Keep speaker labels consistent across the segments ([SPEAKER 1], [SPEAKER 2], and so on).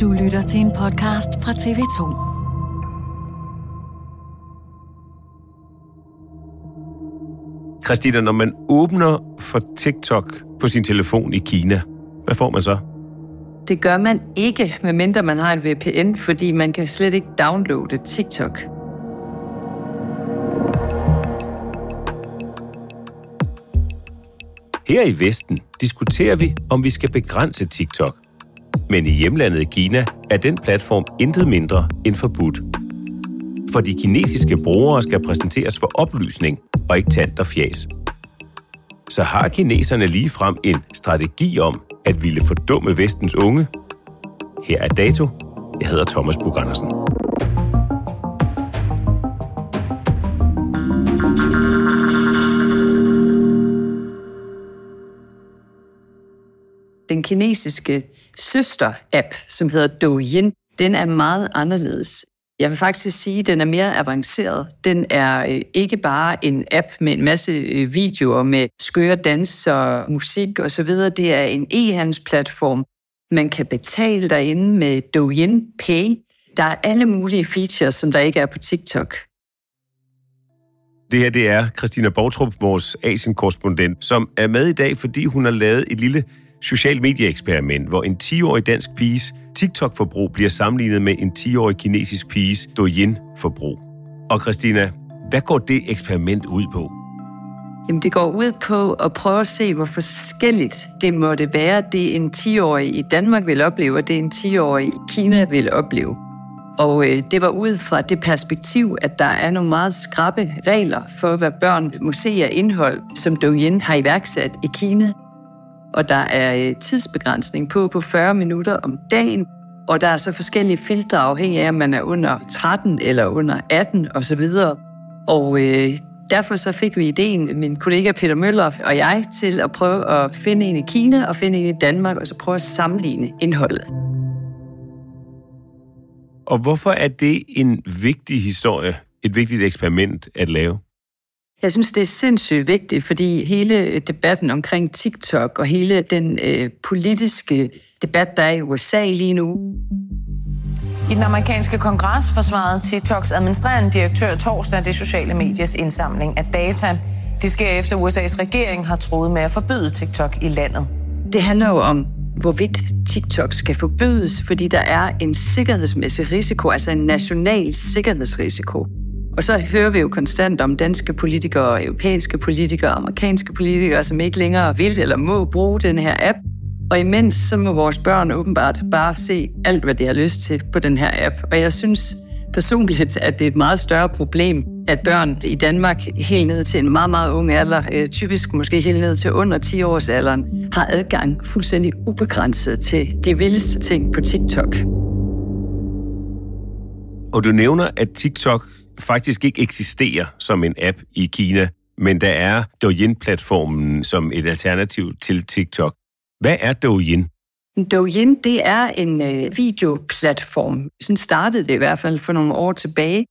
[SPEAKER 1] Du lytter til en podcast fra TV2.
[SPEAKER 2] Christina, når man åbner for TikTok på sin telefon i Kina, hvad får man så?
[SPEAKER 3] Det gør man ikke, medmindre man har en VPN, fordi man kan slet ikke downloade TikTok.
[SPEAKER 2] Her i Vesten diskuterer vi, om vi skal begrænse TikTok. Men i hjemlandet Kina er den platform intet mindre end forbudt. For de kinesiske brugere skal præsenteres for oplysning og ikke tand og fjas. Så har kineserne lige frem en strategi om at ville fordumme vestens unge? Her er dato. Jeg hedder Thomas Bug Andersen.
[SPEAKER 3] Den kinesiske søster-app, som hedder Douyin, den er meget anderledes. Jeg vil faktisk sige, at den er mere avanceret. Den er øh, ikke bare en app med en masse øh, videoer med skøre danser, musik osv. Det er en e-handelsplatform. Man kan betale derinde med Douyin Pay. Der er alle mulige features, som der ikke er på TikTok.
[SPEAKER 2] Det her det er Christina Bortrup, vores Asien-korrespondent, som er med i dag, fordi hun har lavet et lille social medieeksperiment, hvor en 10-årig dansk piges TikTok-forbrug bliver sammenlignet med en 10-årig kinesisk piges Douyin-forbrug. Og Christina, hvad går det eksperiment ud på?
[SPEAKER 3] Jamen, det går ud på at prøve at se, hvor forskelligt det måtte være, det en 10-årig i Danmark vil opleve, og det en 10-årig i Kina vil opleve. Og øh, det var ud fra det perspektiv, at der er nogle meget skrappe regler for, hvad børn må se af indhold, som Douyin har iværksat i Kina. Og der er øh, tidsbegrænsning på på 40 minutter om dagen, og der er så forskellige filtre afhængig af, om man er under 13 eller under 18 osv. Og øh, derfor så fik vi ideen, min kollega Peter Møller og jeg, til at prøve at finde en i Kina og finde en i Danmark, og så prøve at sammenligne indholdet.
[SPEAKER 2] Og hvorfor er det en vigtig historie, et vigtigt eksperiment at lave?
[SPEAKER 3] Jeg synes, det er sindssygt vigtigt, fordi hele debatten omkring TikTok og hele den øh, politiske debat, der er i USA lige nu,
[SPEAKER 4] I den amerikanske kongres forsvarede TikToks administrerende direktør torsdag det sociale mediers indsamling af data. Det sker efter USA's regering har troet med at forbyde TikTok i landet.
[SPEAKER 3] Det handler jo om, hvorvidt TikTok skal forbydes, fordi der er en sikkerhedsmæssig risiko, altså en national sikkerhedsrisiko. Og så hører vi jo konstant om danske politikere, europæiske politikere, amerikanske politikere, som ikke længere vil eller må bruge den her app. Og imens så må vores børn åbenbart bare se alt, hvad de har lyst til på den her app. Og jeg synes personligt, at det er et meget større problem, at børn i Danmark helt ned til en meget, meget ung alder, øh, typisk måske helt ned til under 10 års alderen, har adgang fuldstændig ubegrænset til de vildeste ting på TikTok.
[SPEAKER 2] Og du nævner, at TikTok faktisk ikke eksisterer som en app i Kina, men der er Douyin-platformen som et alternativ til TikTok. Hvad er Douyin?
[SPEAKER 3] Douyin, det er en øh, videoplatform. Sådan startede det i hvert fald for nogle år tilbage.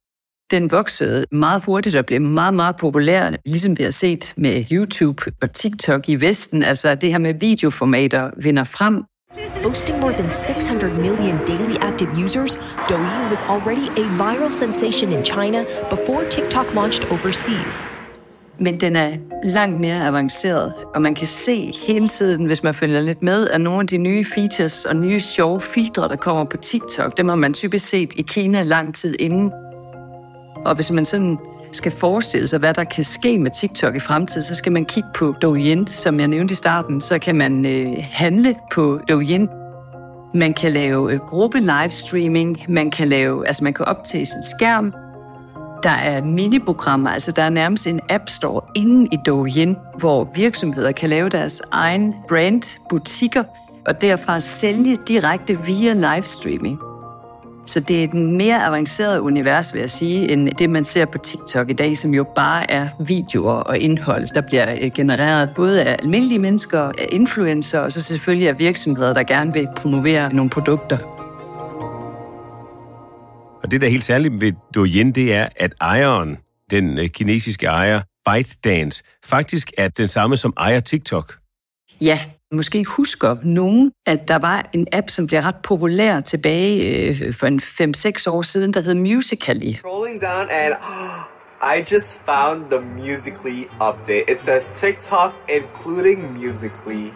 [SPEAKER 3] Den voksede meget hurtigt og blev meget, meget populær, ligesom vi har set med YouTube og TikTok i Vesten. Altså det her med videoformater vinder frem.
[SPEAKER 5] Boasting more than 600 million daily active users, Douyin was already a viral sensation in China before TikTok launched overseas.
[SPEAKER 3] Men den er langt mere avanceret, og man kan se hele tiden, hvis man følger lidt med, at nogle af de nye features og nye sjove filtre, der kommer på TikTok, dem har man typisk set i Kina lang tid inden. Og hvis man sådan skal forestille sig, hvad der kan ske med TikTok i fremtiden, så skal man kigge på Douyin, som jeg nævnte i starten. Så kan man øh, handle på Douyin. Man kan lave øh, gruppe livestreaming, man kan lave, altså man kan optage sin skærm, der er miniprogrammer, altså der er nærmest en app store inden i Douyin, hvor virksomheder kan lave deres egen brand-butikker og derfra sælge direkte via livestreaming. Så det er et mere avanceret univers, vil jeg sige, end det, man ser på TikTok i dag, som jo bare er videoer og indhold, der bliver øh, genereret både af almindelige mennesker, af influencer, og så selvfølgelig af virksomheder, der gerne vil promovere nogle produkter.
[SPEAKER 2] Og det, der er helt særligt ved Douyin, det er, at ejeren, den øh, kinesiske ejer, ByteDance, faktisk er den samme, som ejer TikTok.
[SPEAKER 3] Ja, måske husker nogen, at der var en app, som blev ret populær tilbage øh, for en 5-6 år siden, der hed Musical.ly.
[SPEAKER 6] Scrolling down and I just found the Musically update. It says TikTok including Musically.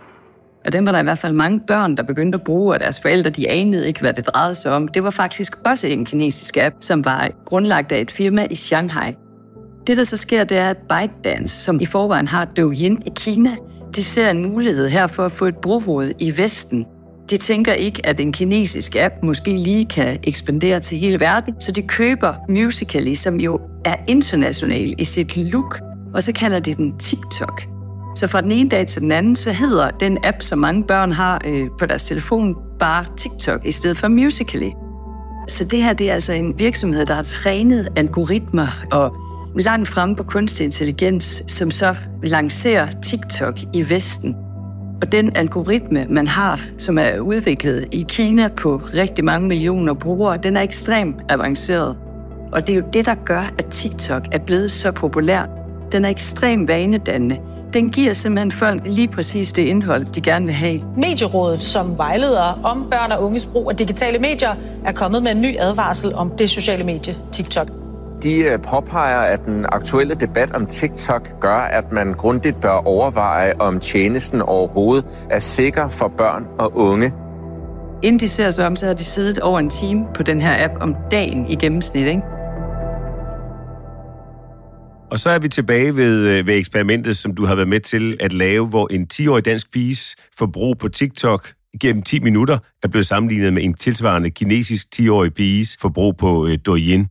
[SPEAKER 3] Og den var der i hvert fald mange børn, der begyndte at bruge, og deres forældre, de anede ikke, hvad det drejede sig om. Det var faktisk også en kinesisk app, som var grundlagt af et firma i Shanghai. Det, der så sker, det er, at ByteDance, som i forvejen har Douyin i Kina, de ser en mulighed her for at få et brohoved i Vesten. De tænker ikke, at en kinesisk app måske lige kan ekspandere til hele verden, så de køber Musical.ly, som jo er international i sit look, og så kalder de den TikTok. Så fra den ene dag til den anden, så hedder den app, som mange børn har øh, på deres telefon, bare TikTok i stedet for Musical.ly. Så det her det er altså en virksomhed, der har trænet algoritmer og langt frem på kunstig intelligens, som så lancerer TikTok i Vesten. Og den algoritme, man har, som er udviklet i Kina på rigtig mange millioner brugere, den er ekstremt avanceret. Og det er jo det, der gør, at TikTok er blevet så populær. Den er ekstremt vanedannende. Den giver simpelthen folk lige præcis det indhold, de gerne vil have.
[SPEAKER 7] Medierådet, som vejleder om børn og unges brug af digitale medier, er kommet med en ny advarsel om det sociale medie TikTok.
[SPEAKER 8] De øh, påpeger, at den aktuelle debat om TikTok gør, at man grundigt bør overveje, om tjenesten overhovedet er sikker for børn og unge.
[SPEAKER 3] Inden de ser sig om, så har de siddet over en time på den her app om dagen i gennemsnit. Ikke?
[SPEAKER 2] Og så er vi tilbage ved, øh, ved eksperimentet, som du har været med til at lave, hvor en 10-årig dansk piges forbrug på TikTok gennem 10 minutter er blevet sammenlignet med en tilsvarende kinesisk 10-årig piges forbrug på øh, Douyin.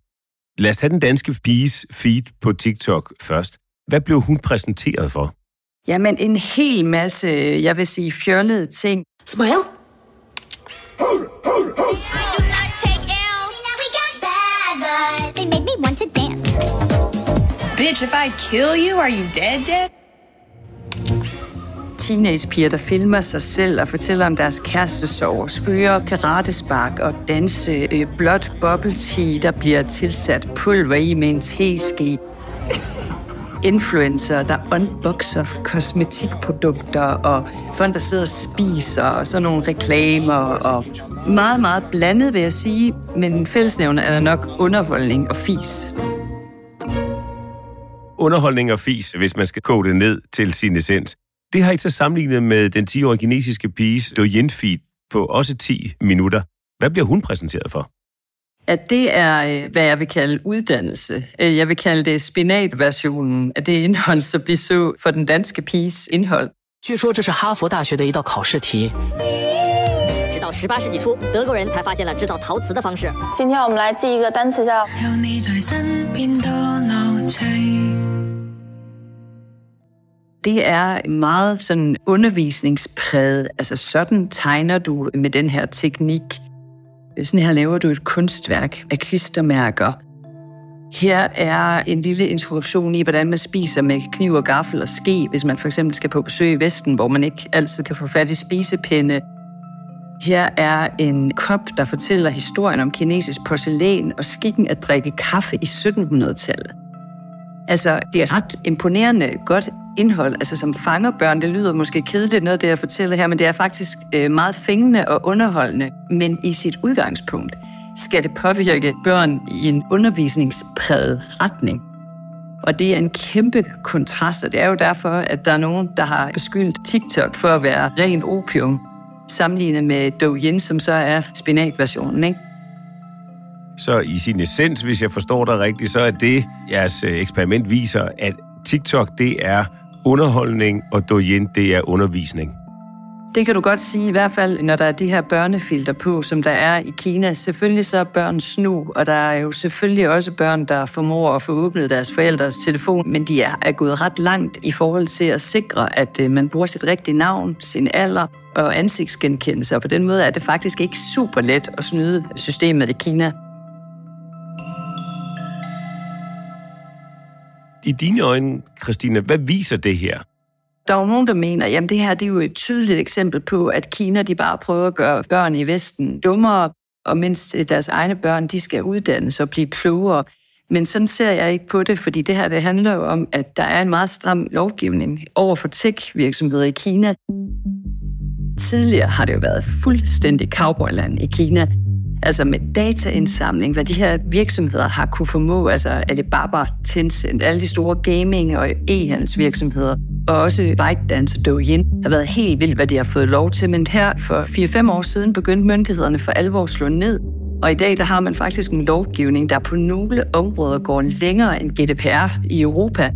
[SPEAKER 2] Lad os tage den danske piges feed på TikTok først. Hvad blev hun præsenteret for?
[SPEAKER 3] Jamen en hel masse, jeg vil sige, fjollede ting.
[SPEAKER 5] Smile.
[SPEAKER 9] Bitch, if I kill you, are you dead dead?
[SPEAKER 3] Teenagepiger, der filmer sig selv og fortæller om deres kærestesorg, skøre karatespark og danse øh, blot bubble tea, der bliver tilsat pulver i med en teske. Influencer, der unboxer kosmetikprodukter, og folk, der sidder og spiser, og sådan nogle reklamer, og meget, meget blandet, vil jeg sige, men fællesnævner er der nok underholdning og fis
[SPEAKER 2] underholdning og fis, hvis man skal kode det ned til sin essens. Det har I så sammenlignet med den 10-årige kinesiske piges Douyin feed på også 10 minutter. Hvad bliver hun præsenteret for?
[SPEAKER 3] At det er, øh, hvad jeg vil kalde uddannelse. Øh, jeg vil kalde det spinatversionen af det indhold, som vi så for den danske piges indhold.
[SPEAKER 10] 据说这是哈佛大学的一道考试题。
[SPEAKER 11] 直到十八世纪初，德国人才发现了制造陶瓷的方式。
[SPEAKER 12] 今天我们来记一个单词叫。
[SPEAKER 13] 有你在身边多乐趣。
[SPEAKER 3] det er meget sådan undervisningspræget. Altså sådan tegner du med den her teknik. Sådan her laver du et kunstværk af klistermærker. Her er en lille introduktion i, hvordan man spiser med kniv og gaffel og ske, hvis man for eksempel skal på besøg i Vesten, hvor man ikke altid kan få fat i spisepinde. Her er en kop, der fortæller historien om kinesisk porcelæn og skikken at drikke kaffe i 1700-tallet. Altså, det er ret imponerende godt indhold, altså som fanger børn. Det lyder måske kedeligt, noget af det, jeg fortæller her, men det er faktisk øh, meget fængende og underholdende. Men i sit udgangspunkt skal det påvirke børn i en undervisningspræget retning. Og det er en kæmpe kontrast, og det er jo derfor, at der er nogen, der har beskyldt TikTok for at være ren opium, sammenlignet med Douyin, som så er spinatversionen, ikke?
[SPEAKER 2] Så i sin essens, hvis jeg forstår dig rigtigt, så er det, jeres øh, eksperiment viser, at TikTok, det er underholdning, og doyen, det er undervisning.
[SPEAKER 3] Det kan du godt sige, i hvert fald når der er de her børnefilter på, som der er i Kina. Selvfølgelig så er børn snu, og der er jo selvfølgelig også børn, der formår at få åbnet deres forældres telefon, men de er, er gået ret langt i forhold til at sikre, at øh, man bruger sit rigtige navn, sin alder og ansigtsgenkendelse, og på den måde er det faktisk ikke super let at snyde systemet i Kina.
[SPEAKER 2] I dine øjne, Christina, hvad viser det her?
[SPEAKER 3] Der er jo nogen, der mener, at det her det er jo et tydeligt eksempel på, at Kina de bare prøver at gøre børn i Vesten dummere, og mens øh, deres egne børn de skal uddannes og blive klogere. Men sådan ser jeg ikke på det, fordi det her det handler jo om, at der er en meget stram lovgivning over for tech-virksomheder i Kina. Tidligere har det jo været fuldstændig cowboyland i Kina. Altså med dataindsamling, hvad de her virksomheder har kunne formå, altså Alibaba, Tencent, alle de store gaming- og e-handelsvirksomheder, og også ByteDance og Douyin, har været helt vildt, hvad de har fået lov til. Men her for 4-5 år siden begyndte myndighederne for alvor at slå ned. Og i dag der har man faktisk en lovgivning, der på nogle områder går længere end GDPR i Europa.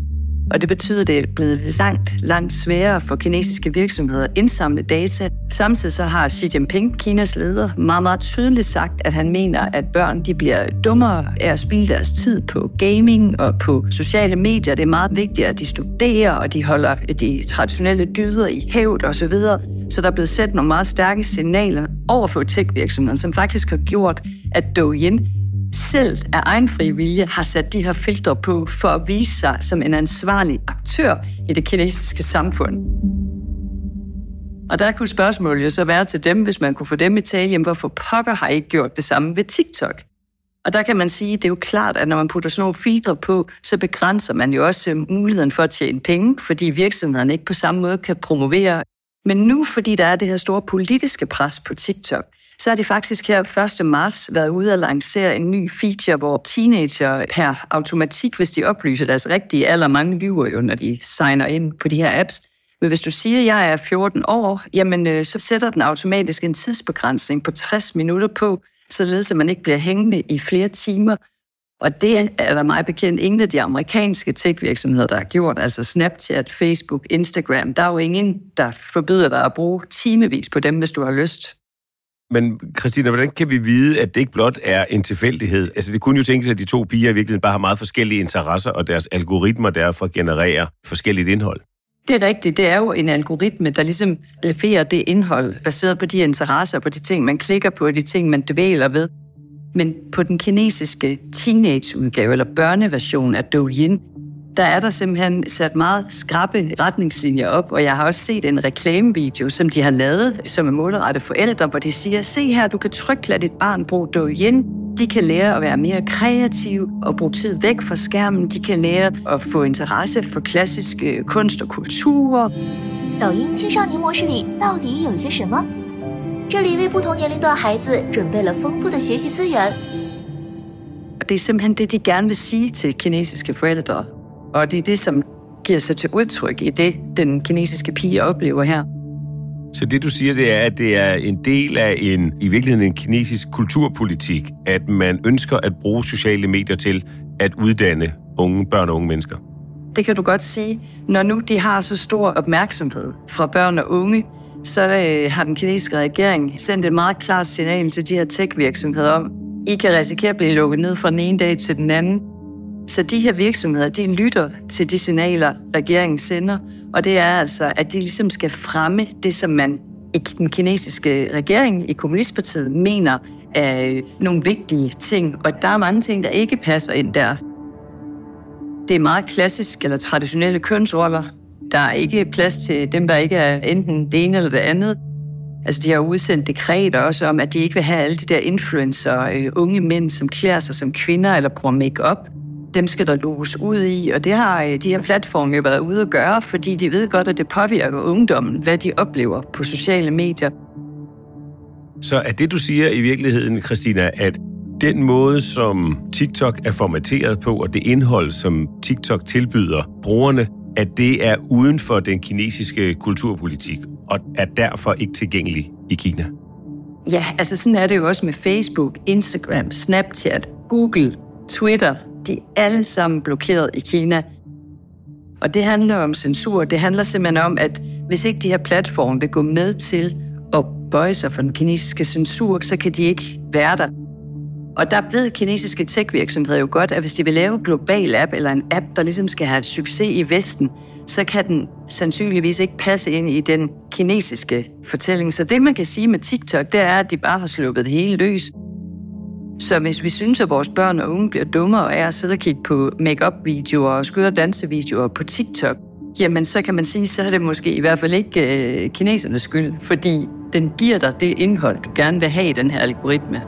[SPEAKER 3] Og det betyder, at det er blevet langt, langt sværere for kinesiske virksomheder at indsamle data. Samtidig så har Xi Jinping, Kinas leder, meget, meget tydeligt sagt, at han mener, at børn de bliver dummere af at spille deres tid på gaming og på sociale medier. Det er meget vigtigt, at de studerer, og de holder de traditionelle dyder i hævd osv. Så, så der er blevet sendt nogle meget stærke signaler over for tech-virksomheder, som faktisk har gjort, at Douyin selv af egen fri vilje har sat de her filtre på for at vise sig som en ansvarlig aktør i det kinesiske samfund. Og der kunne spørgsmålet jo så være til dem, hvis man kunne få dem i tale, jamen hvorfor pokker har I ikke gjort det samme ved TikTok? Og der kan man sige, det er jo klart, at når man putter sådan nogle filtre på, så begrænser man jo også muligheden for at tjene penge, fordi virksomhederne ikke på samme måde kan promovere. Men nu, fordi der er det her store politiske pres på TikTok, så har de faktisk her 1. marts været ude at lancere en ny feature, hvor teenager per automatik, hvis de oplyser deres rigtige alder, mange lyver jo, når de signer ind på de her apps, men hvis du siger, at jeg er 14 år, jamen øh, så sætter den automatisk en tidsbegrænsning på 60 minutter på, således at man ikke bliver hængende i flere timer. Og det er der meget bekendt ingen af de amerikanske tech-virksomheder, der har gjort, altså Snapchat, Facebook, Instagram. Der er jo ingen, der forbyder dig at bruge timevis på dem, hvis du har lyst.
[SPEAKER 2] Men Christina, hvordan kan vi vide, at det ikke blot er en tilfældighed? Altså det kunne jo tænkes, at de to piger i virkeligheden bare har meget forskellige interesser, og deres algoritmer derfor genererer forskelligt indhold.
[SPEAKER 3] Det er rigtigt. Det er jo en algoritme, der ligesom leverer det indhold, baseret på de interesser, på de ting, man klikker på, de ting, man dvæler ved. Men på den kinesiske teenageudgave, eller børneversion af Douyin, der er der simpelthen sat meget skrappe retningslinjer op, og jeg har også set en reklamevideo, som de har lavet, som er målrettet forældre, hvor de siger, se her, du kan trygt lade dit barn bruge Douyin. De kan lære at være mere kreative og bruge tid væk fra skærmen. De kan lære at få interesse for klassiske kunst og kulturer.
[SPEAKER 14] 抖音青少年模式里到底有些什么？这里为不同年龄段孩子准备了丰富的学习资源。
[SPEAKER 3] Og det er simpelthen det, de gerne vil sige til kinesiske forældre. Og det er det, som giver sig til udtryk i det, den kinesiske pige oplever her.
[SPEAKER 2] Så det du siger, det er, at det er en del af en, i virkeligheden en kinesisk kulturpolitik, at man ønsker at bruge sociale medier til at uddanne unge børn og unge mennesker.
[SPEAKER 3] Det kan du godt sige. Når nu de har så stor opmærksomhed fra børn og unge, så øh, har den kinesiske regering sendt et meget klart signal til de her tech-virksomheder om, I kan risikere at blive lukket ned fra den ene dag til den anden. Så de her virksomheder, de lytter til de signaler, regeringen sender, og det er altså, at de ligesom skal fremme det, som man i den kinesiske regering, i Kommunistpartiet, mener er øh, nogle vigtige ting. Og der er mange ting, der ikke passer ind der. Det er meget klassisk eller traditionelle kønsroller. Der er ikke plads til dem, der ikke er enten det ene eller det andet. Altså, de har udsendt dekreter også om, at de ikke vil have alle de der influencer, øh, unge mænd, som klæder sig som kvinder eller bruger makeup. Dem skal der låses ud i, og det har øh, de her platforme jo været ude at gøre, fordi de ved godt, at det påvirker ungdommen, hvad de oplever på sociale medier.
[SPEAKER 2] Så er det, du siger i virkeligheden, Christina, at den måde, som TikTok er formateret på, og det indhold, som TikTok tilbyder brugerne, at det er uden for den kinesiske kulturpolitik, og er derfor ikke tilgængelig i Kina?
[SPEAKER 3] Ja, altså sådan er det jo også med Facebook, Instagram, Snapchat, Google, Twitter. De er alle sammen blokeret i Kina. Og det handler om censur. Det handler simpelthen om, at hvis ikke de her platforme vil gå med til at bøje sig for den kinesiske censur, så kan de ikke være der. Og der ved kinesiske tech-virksomheder jo godt, at hvis de vil lave en global app, eller en app, der ligesom skal have succes i Vesten, så kan den sandsynligvis ikke passe ind i den kinesiske fortælling. Så det, man kan sige med TikTok, det er, at de bare har sluppet det hele løs. Så hvis vi synes, at vores børn og unge bliver dummere af at sidde og kigge på make-up-videoer og skyde dansevideoer på TikTok, jamen så kan man sige, så er det måske i hvert fald ikke øh, kinesernes skyld, fordi den giver dig det indhold, du gerne vil have i den her algoritme.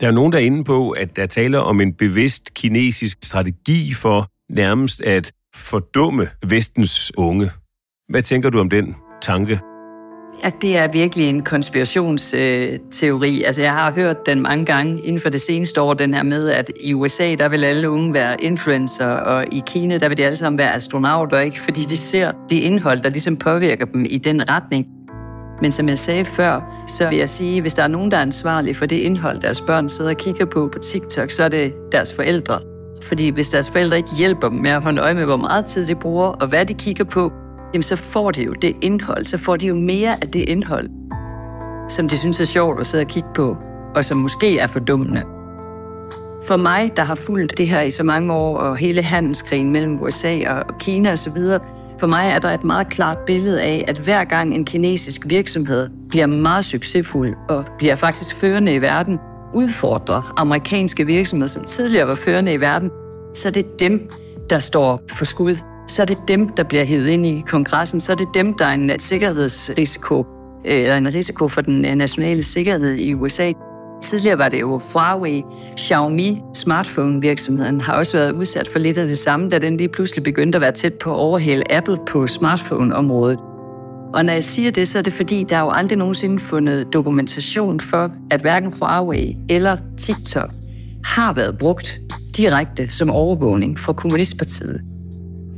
[SPEAKER 2] Der er nogen, der er inde på, at der taler om en bevidst kinesisk strategi for nærmest at fordumme vestens unge. Hvad tænker du om den tanke?
[SPEAKER 3] Ja, det er virkelig en konspirationsteori. Altså, jeg har hørt den mange gange inden for det seneste år, den her med, at i USA, der vil alle unge være influencer, og i Kina, der vil de alle sammen være astronauter, ikke? Fordi de ser det indhold, der ligesom påvirker dem i den retning. Men som jeg sagde før, så vil jeg sige, hvis der er nogen, der er ansvarlig for det indhold, deres børn sidder og kigger på på TikTok, så er det deres forældre. Fordi hvis deres forældre ikke hjælper dem med at holde øje med, hvor meget tid de bruger, og hvad de kigger på, jamen så får de jo det indhold, så får de jo mere af det indhold, som de synes er sjovt at sidde og kigge på, og som måske er fordummende. For mig, der har fulgt det her i så mange år, og hele handelskrigen mellem USA og Kina osv., for mig er der et meget klart billede af, at hver gang en kinesisk virksomhed bliver meget succesfuld og bliver faktisk førende i verden, udfordrer amerikanske virksomheder, som tidligere var førende i verden, så det er det dem, der står for skud. Så er det dem, der bliver hævet ind i kongressen. Så er det dem, der er en sikkerhedsrisiko, øh, eller en risiko for den øh, nationale sikkerhed i USA. Tidligere var det jo Huawei, Xiaomi, smartphone-virksomheden, har også været udsat for lidt af det samme, da den lige pludselig begyndte at være tæt på at overhale Apple på smartphone-området. Og når jeg siger det, så er det fordi, der er jo aldrig nogensinde fundet dokumentation for, at hverken Huawei eller TikTok har været brugt direkte som overvågning fra Kommunistpartiet.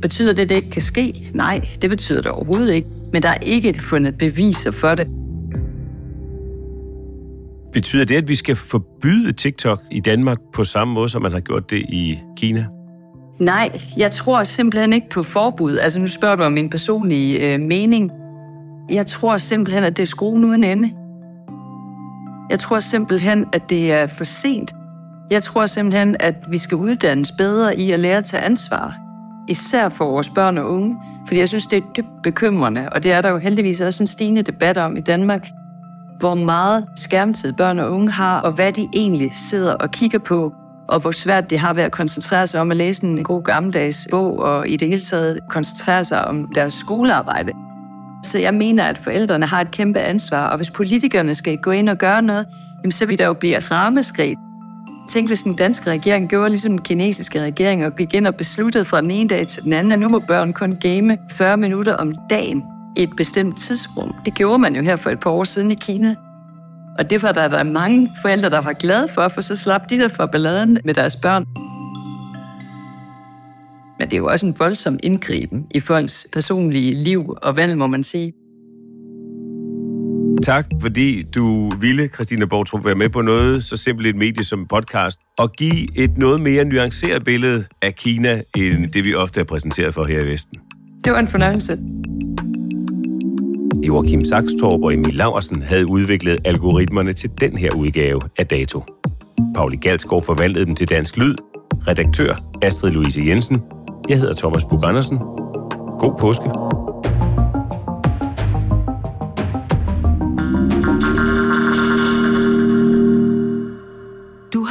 [SPEAKER 3] Betyder det, at det ikke kan ske? Nej, det betyder det overhovedet ikke. Men der er ikke fundet beviser for det.
[SPEAKER 2] Betyder det, at vi skal forbyde TikTok i Danmark på samme måde, som man har gjort det i Kina?
[SPEAKER 3] Nej, jeg tror simpelthen ikke på forbud. Altså nu spørger du om min personlige øh, mening. Jeg tror simpelthen, at det er skruen uden ende. Jeg tror simpelthen, at det er for sent. Jeg tror simpelthen, at vi skal uddannes bedre i at lære at tage ansvar. Især for vores børn og unge. Fordi jeg synes, det er dybt bekymrende. Og det er der jo heldigvis også en stigende debat om i Danmark. Hvor meget skærmtid børn og unge har, og hvad de egentlig sidder og kigger på. Og hvor svært det har ved at koncentrere sig om at læse en god gammeldags bog, og i det hele taget koncentrere sig om deres skolearbejde. Så jeg mener, at forældrene har et kæmpe ansvar, og hvis politikerne skal gå ind og gøre noget, jamen så vil der jo blive et rammeskridt. Tænk, hvis den danske regering gjorde ligesom den kinesiske regering og gik ind og besluttede fra den ene dag til den anden, at nu må børn kun game 40 minutter om dagen i et bestemt tidsrum. Det gjorde man jo her for et par år siden i Kina. Og det var der, der er mange forældre, der var glade for, for så slap de der for balladen med deres børn. Men det er jo også en voldsom indgriben i folks personlige liv og valg, må man sige.
[SPEAKER 2] Tak, fordi du ville, Christina Bortrup, være med på noget så simpelt et medie som podcast, og give et noget mere nuanceret billede af Kina, end det vi ofte er præsenteret for her i Vesten.
[SPEAKER 3] Det var en fornøjelse.
[SPEAKER 2] Joachim Saxtorp og Emil Laversen havde udviklet algoritmerne til den her udgave af Dato. Pauli Galsgaard forvaltede dem til Dansk Lyd. Redaktør Astrid Louise Jensen. Jeg hedder Thomas Bug Andersen. God påske.